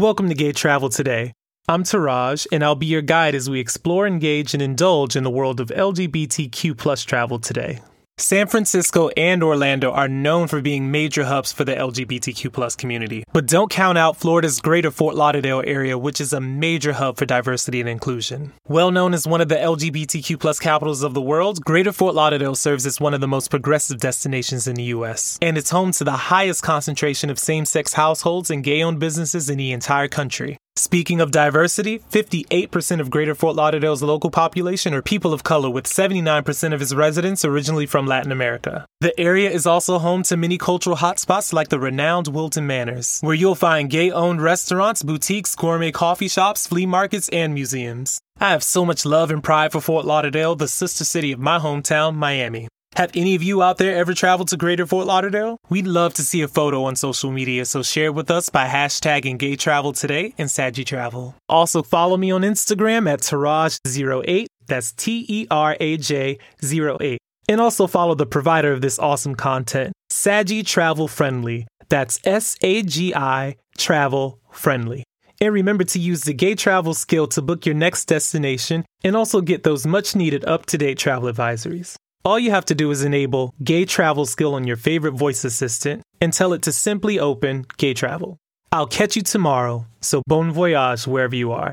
Welcome to Gay Travel Today. I'm Teraj, and I'll be your guide as we explore, engage, and indulge in the world of LGBTQ plus travel today. San Francisco and Orlando are known for being major hubs for the LGBTQ plus community. But don't count out Florida's greater Fort Lauderdale area, which is a major hub for diversity and inclusion. Well known as one of the LGBTQ plus capitals of the world, Greater Fort Lauderdale serves as one of the most progressive destinations in the US. And it's home to the highest concentration of same-sex households and gay-owned businesses in the entire country. Speaking of diversity, 58% of Greater Fort Lauderdale's local population are people of color, with 79% of its residents originally from Latin America. The area is also home to many cultural hotspots like the renowned Wilton Manors, where you'll find gay owned restaurants, boutiques, gourmet coffee shops, flea markets, and museums. I have so much love and pride for Fort Lauderdale, the sister city of my hometown, Miami. Have any of you out there ever traveled to Greater Fort Lauderdale? We'd love to see a photo on social media, so share with us by hashtagging Gay Travel Today and Sagi Travel. Also, follow me on Instagram at Teraj08. That's T E R A J 08. And also follow the provider of this awesome content, Sagi Travel Friendly. That's S A G I Travel Friendly. And remember to use the Gay Travel skill to book your next destination and also get those much needed up to date travel advisories. All you have to do is enable Gay Travel skill on your favorite voice assistant and tell it to simply open Gay Travel. I'll catch you tomorrow, so bon voyage wherever you are.